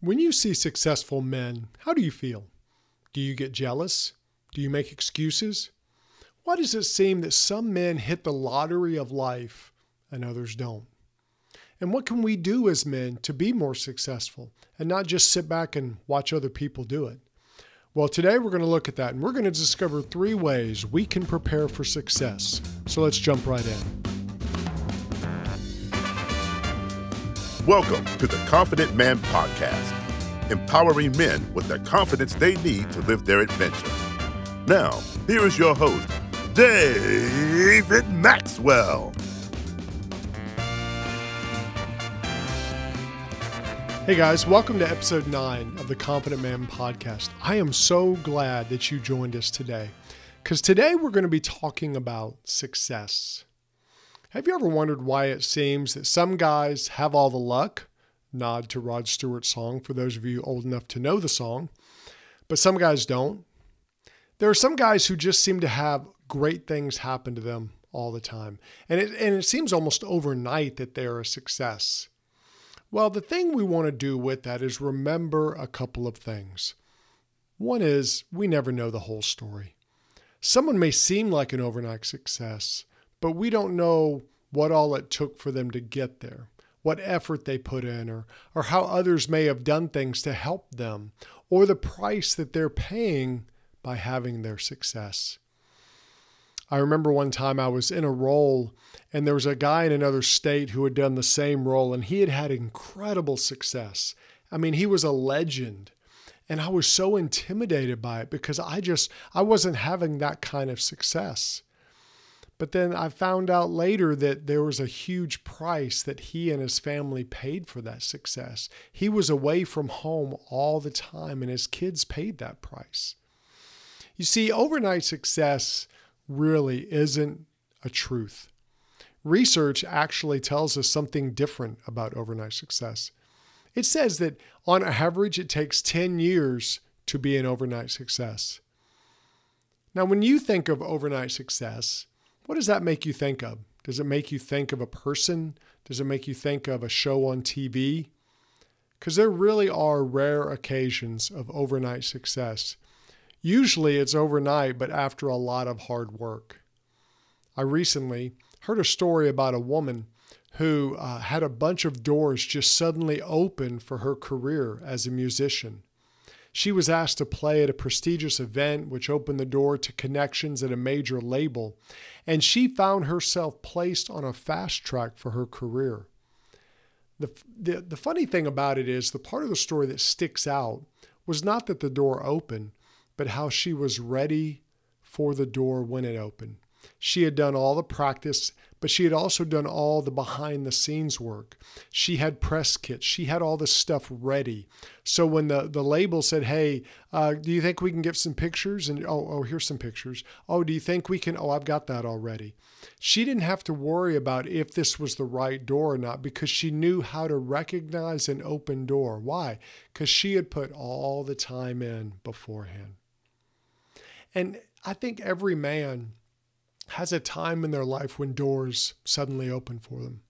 When you see successful men, how do you feel? Do you get jealous? Do you make excuses? Why does it seem that some men hit the lottery of life and others don't? And what can we do as men to be more successful and not just sit back and watch other people do it? Well, today we're going to look at that and we're going to discover three ways we can prepare for success. So let's jump right in. Welcome to the Confident Man Podcast, empowering men with the confidence they need to live their adventure. Now, here is your host, David Maxwell. Hey guys, welcome to episode 9 of the Confident Man Podcast. I am so glad that you joined us today because today we're going to be talking about success. Have you ever wondered why it seems that some guys have all the luck? Nod to Rod Stewart's song for those of you old enough to know the song. But some guys don't. There are some guys who just seem to have great things happen to them all the time. And it, and it seems almost overnight that they're a success. Well, the thing we want to do with that is remember a couple of things. One is we never know the whole story. Someone may seem like an overnight success, but we don't know what all it took for them to get there, what effort they put in, or, or how others may have done things to help them, or the price that they're paying by having their success. I remember one time I was in a role and there was a guy in another state who had done the same role and he had had incredible success. I mean, he was a legend. And I was so intimidated by it because I just I wasn't having that kind of success. But then I found out later that there was a huge price that he and his family paid for that success. He was away from home all the time, and his kids paid that price. You see, overnight success really isn't a truth. Research actually tells us something different about overnight success. It says that on average, it takes 10 years to be an overnight success. Now, when you think of overnight success, what does that make you think of? Does it make you think of a person? Does it make you think of a show on TV? Because there really are rare occasions of overnight success. Usually it's overnight, but after a lot of hard work. I recently heard a story about a woman who uh, had a bunch of doors just suddenly open for her career as a musician. She was asked to play at a prestigious event, which opened the door to connections at a major label, and she found herself placed on a fast track for her career. The, the, the funny thing about it is, the part of the story that sticks out was not that the door opened, but how she was ready for the door when it opened. She had done all the practice, but she had also done all the behind the scenes work. She had press kits. She had all this stuff ready. So when the, the label said, Hey, uh, do you think we can get some pictures? And oh, oh, here's some pictures. Oh, do you think we can? Oh, I've got that already. She didn't have to worry about if this was the right door or not because she knew how to recognize an open door. Why? Because she had put all the time in beforehand. And I think every man has a time in their life when doors suddenly open for them.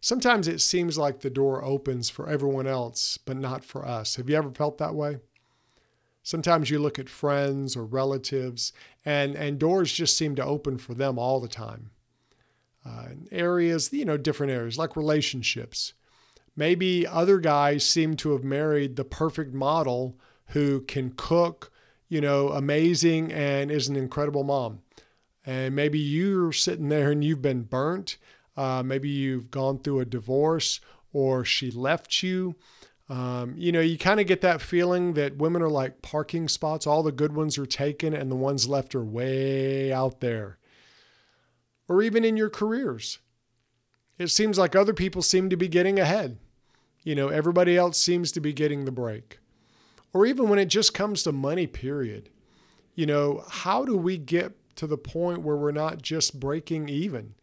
Sometimes it seems like the door opens for everyone else, but not for us. Have you ever felt that way? Sometimes you look at friends or relatives, and, and doors just seem to open for them all the time. Uh, areas, you know, different areas like relationships. Maybe other guys seem to have married the perfect model who can cook, you know, amazing and is an incredible mom and maybe you're sitting there and you've been burnt. Uh, maybe you've gone through a divorce or she left you. Um, you know, you kind of get that feeling that women are like parking spots. All the good ones are taken and the ones left are way out there. Or even in your careers. It seems like other people seem to be getting ahead. You know, everybody else seems to be getting the break. Or even when it just comes to money, period. You know, how do we get to the point where we're not just breaking even.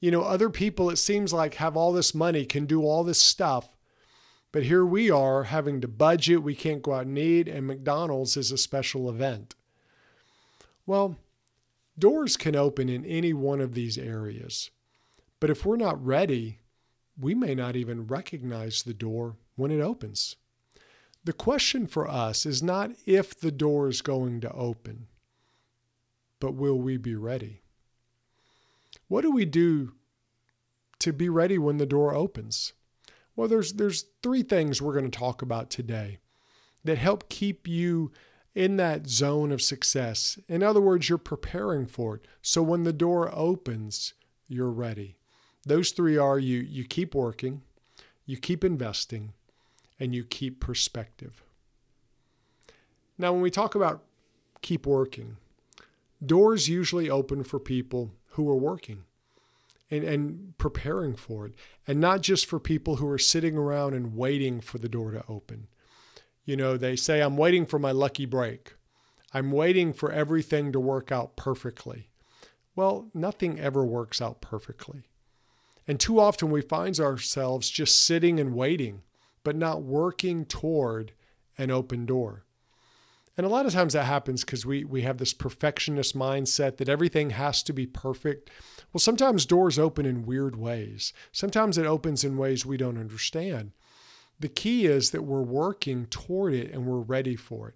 You know, other people, it seems like, have all this money, can do all this stuff. But here we are having to budget, we can't go out and eat, and McDonald's is a special event. Well, doors can open in any one of these areas. But if we're not ready, we may not even recognize the door when it opens. The question for us is not if the door is going to open, but will we be ready? What do we do to be ready when the door opens? Well, there's there's three things we're going to talk about today that help keep you in that zone of success. In other words, you're preparing for it. So when the door opens, you're ready. Those three are you you keep working, you keep investing, and you keep perspective. Now, when we talk about keep working, doors usually open for people who are working and, and preparing for it, and not just for people who are sitting around and waiting for the door to open. You know, they say, I'm waiting for my lucky break. I'm waiting for everything to work out perfectly. Well, nothing ever works out perfectly. And too often we find ourselves just sitting and waiting, but not working toward an open door. And a lot of times that happens because we, we have this perfectionist mindset that everything has to be perfect. Well, sometimes doors open in weird ways. Sometimes it opens in ways we don't understand. The key is that we're working toward it and we're ready for it.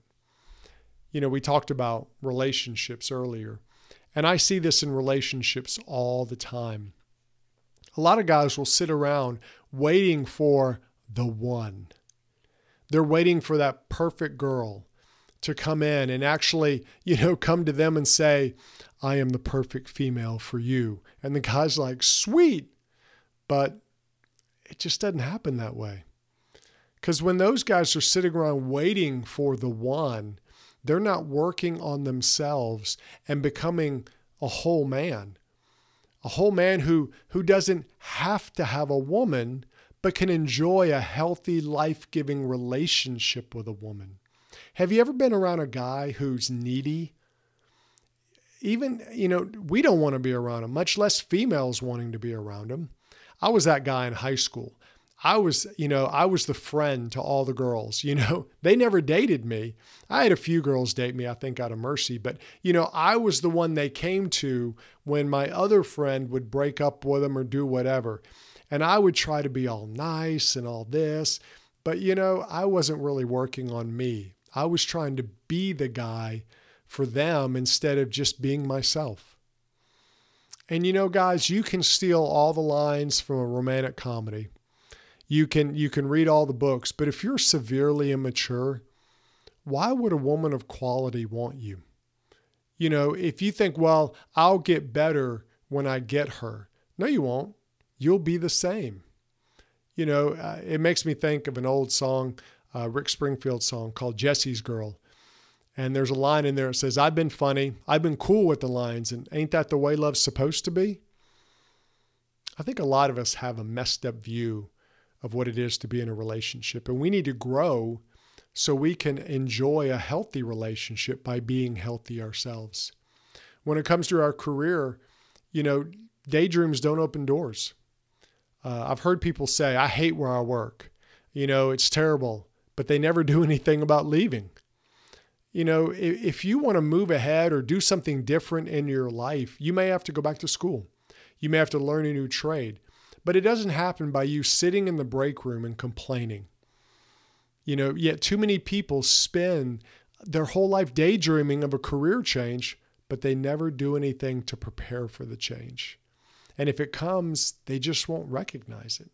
You know, we talked about relationships earlier, and I see this in relationships all the time. A lot of guys will sit around waiting for the one. They're waiting for that perfect girl to come in and actually, you know, come to them and say, I am the perfect female for you. And the guy's like, sweet. But it just doesn't happen that way. Because when those guys are sitting around waiting for the one, they're not working on themselves and becoming a whole man. A whole man who, who doesn't have to have a woman, but can enjoy a healthy, life giving relationship with a woman. Have you ever been around a guy who's needy? Even, you know, we don't want to be around him, much less females wanting to be around him. I was that guy in high school. I was, you know, I was the friend to all the girls. You know, they never dated me. I had a few girls date me, I think, out of mercy, but, you know, I was the one they came to when my other friend would break up with them or do whatever. And I would try to be all nice and all this. But, you know, I wasn't really working on me. I was trying to be the guy for them instead of just being myself. And you know, guys, you can steal all the lines from a romantic comedy. You can you can read all the books, but if you're severely immature, why would a woman of quality want you? You know, if you think, well, I'll get better when I get her. No, you won't. You'll be the same. You know, uh, it makes me think of an old song uh, Rick Springfield song called Jesse's Girl. And there's a line in there that says, I've been funny. I've been cool with the lines. And ain't that the way love's supposed to be? I think a lot of us have a messed up view of what it is to be in a relationship. And we need to grow so we can enjoy a healthy relationship by being healthy ourselves. When it comes to our career, you know, daydreams don't open doors. Uh, I've heard people say, I hate where I work. You know, it's terrible but they never do anything about leaving. You know, if you want to move ahead or do something different in your life, you may have to go back to school. You may have to learn a new trade. But it doesn't happen by you sitting in the break room and complaining. You know, yet too many people spend their whole life daydreaming of a career change, but they never do anything to prepare for the change. And if it comes, they just won't recognize it.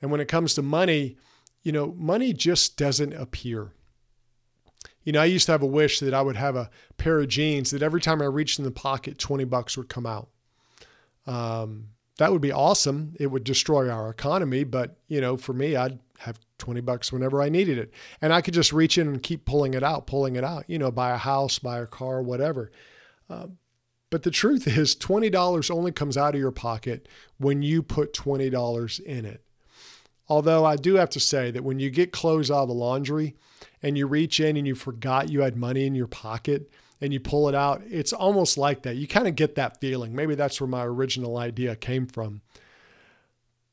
And when it comes to money, you know, money just doesn't appear. You know, I used to have a wish that I would have a pair of jeans that every time I reached in the pocket, 20 bucks would come out. Um, that would be awesome. It would destroy our economy, but you know, for me, I'd have 20 bucks whenever I needed it. And I could just reach in and keep pulling it out, pulling it out, you know, buy a house, buy a car, whatever. Uh, but the truth is, $20 only comes out of your pocket when you put $20 in it. Although I do have to say that when you get clothes out of the laundry and you reach in and you forgot you had money in your pocket and you pull it out, it's almost like that. You kind of get that feeling. Maybe that's where my original idea came from.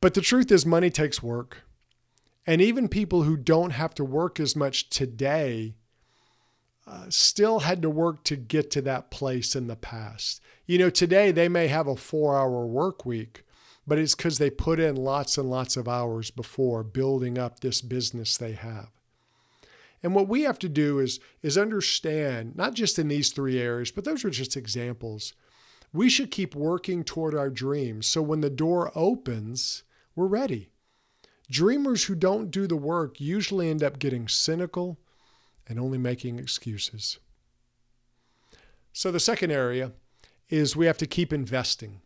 But the truth is, money takes work. And even people who don't have to work as much today uh, still had to work to get to that place in the past. You know, today they may have a four hour work week, but it's because they put in lots and lots of hours before building up this business they have. And what we have to do is, is understand, not just in these three areas, but those are just examples. We should keep working toward our dreams so when the door opens, we're ready. Dreamers who don't do the work usually end up getting cynical and only making excuses. So, the second area is we have to keep investing.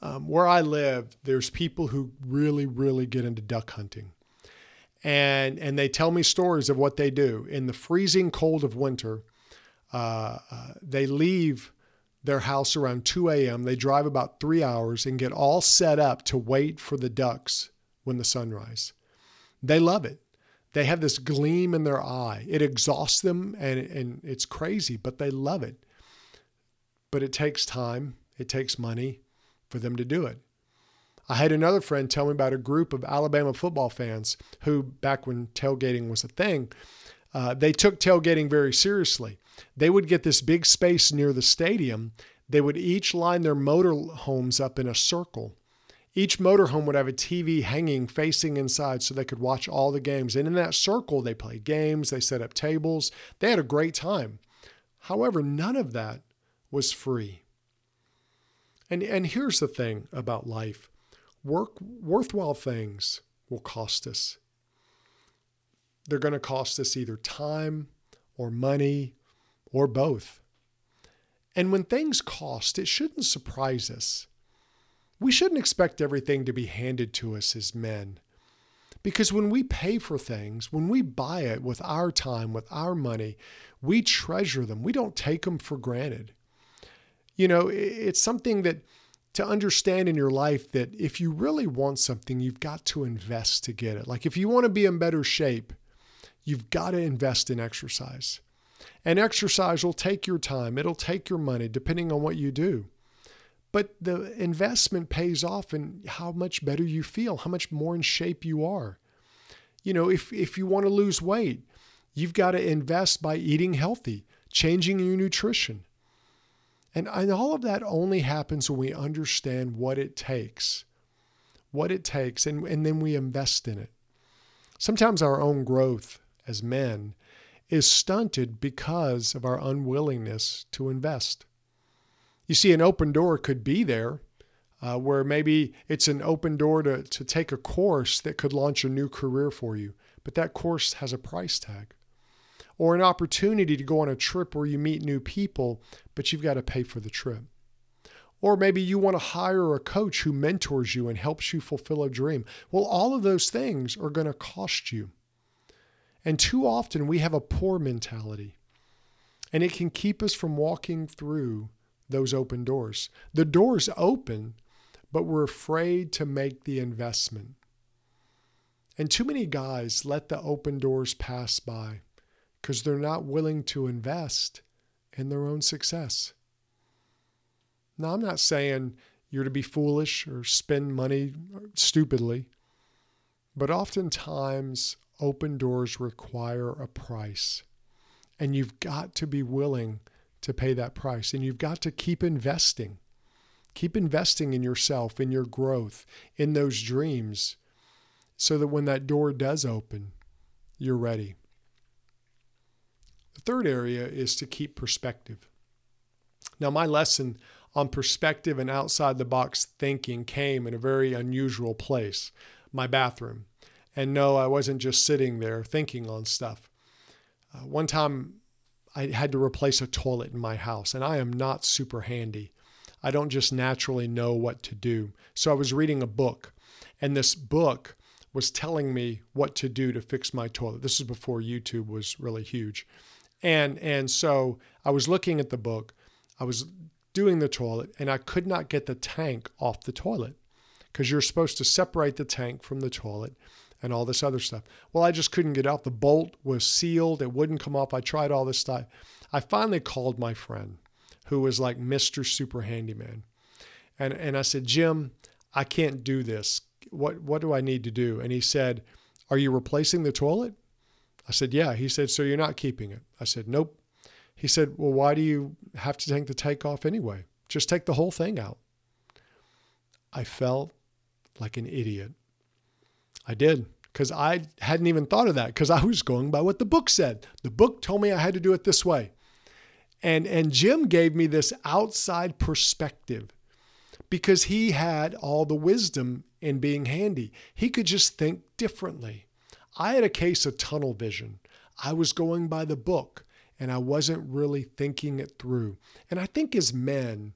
Um, where I live, there's people who really, really get into duck hunting. And, and they tell me stories of what they do. In the freezing cold of winter, uh, uh, they leave their house around 2 a.m. They drive about three hours and get all set up to wait for the ducks when the sunrise. They love it. They have this gleam in their eye. It exhausts them and, and it's crazy, but they love it. But it takes time, it takes money for them to do it. I had another friend tell me about a group of Alabama football fans who, back when tailgating was a thing, uh, they took tailgating very seriously. They would get this big space near the stadium. They would each line their motor homes up in a circle. Each motorhome would have a TV hanging facing inside so they could watch all the games. And in that circle, they played games, they set up tables, they had a great time. However, none of that was free. And, and here's the thing about life work, worthwhile things will cost us. They're going to cost us either time or money or both. And when things cost, it shouldn't surprise us. We shouldn't expect everything to be handed to us as men. Because when we pay for things, when we buy it with our time, with our money, we treasure them. We don't take them for granted. You know, it's something that to understand in your life that if you really want something, you've got to invest to get it. Like if you want to be in better shape, you've got to invest in exercise. And exercise will take your time, it'll take your money, depending on what you do. But the investment pays off in how much better you feel, how much more in shape you are. You know, if, if you want to lose weight, you've got to invest by eating healthy, changing your nutrition. And, and all of that only happens when we understand what it takes, what it takes, and, and then we invest in it. Sometimes our own growth as men is stunted because of our unwillingness to invest. You see, an open door could be there uh, where maybe it's an open door to, to take a course that could launch a new career for you, but that course has a price tag. Or an opportunity to go on a trip where you meet new people, but you've got to pay for the trip. Or maybe you want to hire a coach who mentors you and helps you fulfill a dream. Well, all of those things are going to cost you. And too often we have a poor mentality, and it can keep us from walking through those open doors. The doors open, but we're afraid to make the investment. And too many guys let the open doors pass by because they're not willing to invest in their own success. Now, I'm not saying you're to be foolish or spend money stupidly, but oftentimes open doors require a price. And you've got to be willing to pay that price. And you've got to keep investing. Keep investing in yourself, in your growth, in those dreams, so that when that door does open, you're ready. The third area is to keep perspective. Now, my lesson on perspective and outside the box thinking came in a very unusual place my bathroom. And no, I wasn't just sitting there thinking on stuff. Uh, one time I had to replace a toilet in my house, and I am not super handy. I don't just naturally know what to do. So I was reading a book, and this book was telling me what to do to fix my toilet. This is before YouTube was really huge. And and so I was looking at the book. I was doing the toilet and I could not get the tank off the toilet because you're supposed to separate the tank from the toilet and all this other stuff. Well, I just couldn't get off. The bolt was sealed, it wouldn't come off. I tried all this stuff. I finally called my friend who was like Mr. Super Handyman. And, and I said, Jim, I can't do this. What, what do I need to do? And he said, Are you replacing the toilet? I said, Yeah. He said, So you're not keeping it? I said, Nope. He said, Well, why do you have to take the take off anyway? Just take the whole thing out. I felt like an idiot. I did because I hadn't even thought of that because I was going by what the book said. The book told me I had to do it this way. And, and Jim gave me this outside perspective because he had all the wisdom in being handy. He could just think differently. I had a case of tunnel vision. I was going by the book and I wasn't really thinking it through. And I think as men,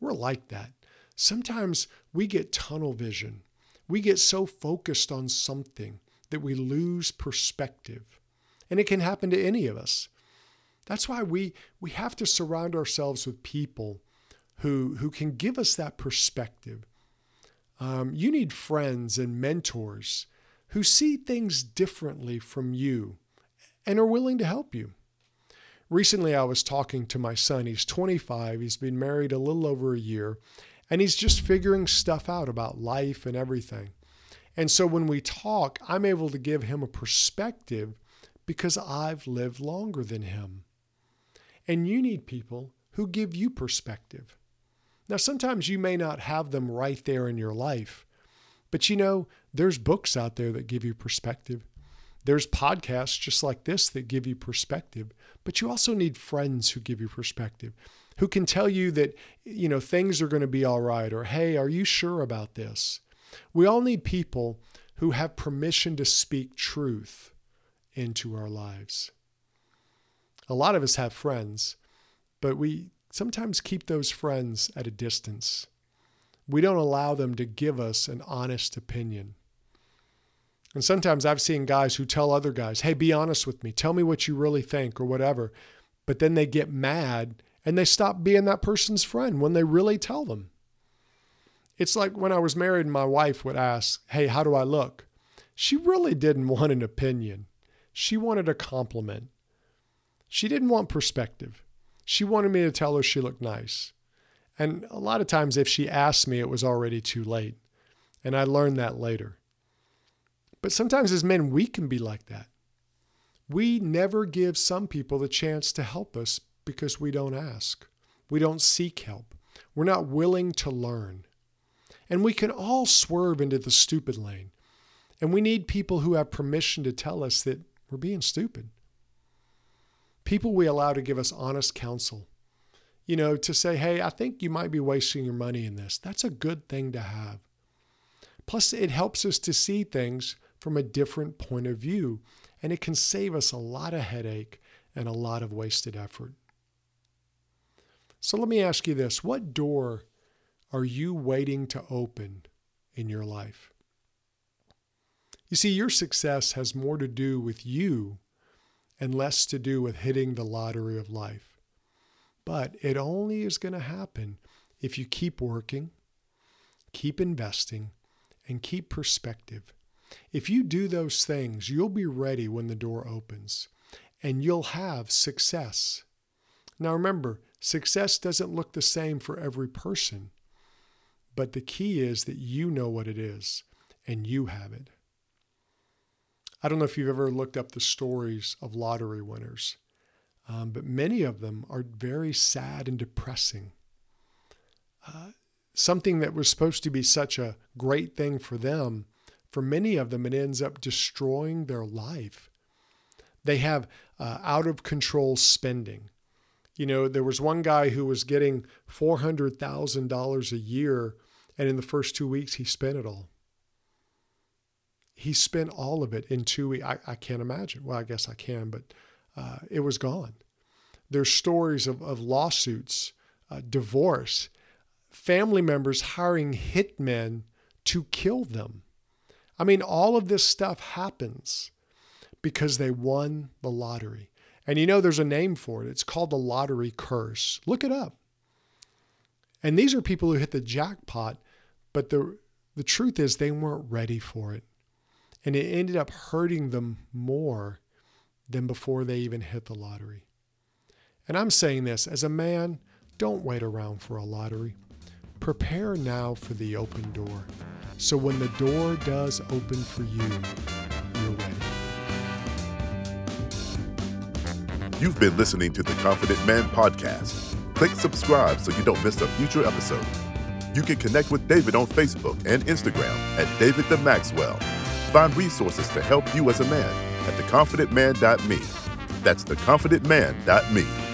we're like that. Sometimes we get tunnel vision. We get so focused on something that we lose perspective. And it can happen to any of us. That's why we, we have to surround ourselves with people who, who can give us that perspective. Um, you need friends and mentors who see things differently from you and are willing to help you. Recently, I was talking to my son. He's 25, he's been married a little over a year, and he's just figuring stuff out about life and everything. And so when we talk, I'm able to give him a perspective because I've lived longer than him. And you need people who give you perspective. Now, sometimes you may not have them right there in your life, but you know, there's books out there that give you perspective. There's podcasts just like this that give you perspective, but you also need friends who give you perspective, who can tell you that, you know, things are going to be all right, or hey, are you sure about this? We all need people who have permission to speak truth into our lives. A lot of us have friends, but we sometimes keep those friends at a distance. We don't allow them to give us an honest opinion. And sometimes I've seen guys who tell other guys, hey, be honest with me. Tell me what you really think or whatever. But then they get mad and they stop being that person's friend when they really tell them. It's like when I was married my wife would ask, hey, how do I look? She really didn't want an opinion. She wanted a compliment. She didn't want perspective. She wanted me to tell her she looked nice. And a lot of times, if she asked me, it was already too late. And I learned that later. But sometimes, as men, we can be like that. We never give some people the chance to help us because we don't ask. We don't seek help. We're not willing to learn. And we can all swerve into the stupid lane. And we need people who have permission to tell us that we're being stupid. People we allow to give us honest counsel you know, to say, hey, I think you might be wasting your money in this. That's a good thing to have. Plus, it helps us to see things from a different point of view, and it can save us a lot of headache and a lot of wasted effort. So let me ask you this what door are you waiting to open in your life? You see, your success has more to do with you and less to do with hitting the lottery of life. But it only is going to happen if you keep working, keep investing, and keep perspective. If you do those things, you'll be ready when the door opens and you'll have success. Now remember, success doesn't look the same for every person, but the key is that you know what it is and you have it. I don't know if you've ever looked up the stories of lottery winners. Um, but many of them are very sad and depressing. Uh, something that was supposed to be such a great thing for them, for many of them, it ends up destroying their life. They have uh, out of control spending. You know, there was one guy who was getting $400,000 a year, and in the first two weeks, he spent it all. He spent all of it in two weeks. I, I can't imagine. Well, I guess I can, but uh, it was gone. There's stories of, of lawsuits, uh, divorce, family members hiring hitmen to kill them. I mean, all of this stuff happens because they won the lottery. And you know, there's a name for it. It's called the lottery curse. Look it up. And these are people who hit the jackpot, but the, the truth is they weren't ready for it. And it ended up hurting them more than before they even hit the lottery. And I'm saying this as a man, don't wait around for a lottery. Prepare now for the open door. So when the door does open for you, you're ready. You've been listening to the Confident Man podcast. Click subscribe so you don't miss a future episode. You can connect with David on Facebook and Instagram at David the Maxwell. Find resources to help you as a man at theconfidentman.me. That's theconfidentman.me.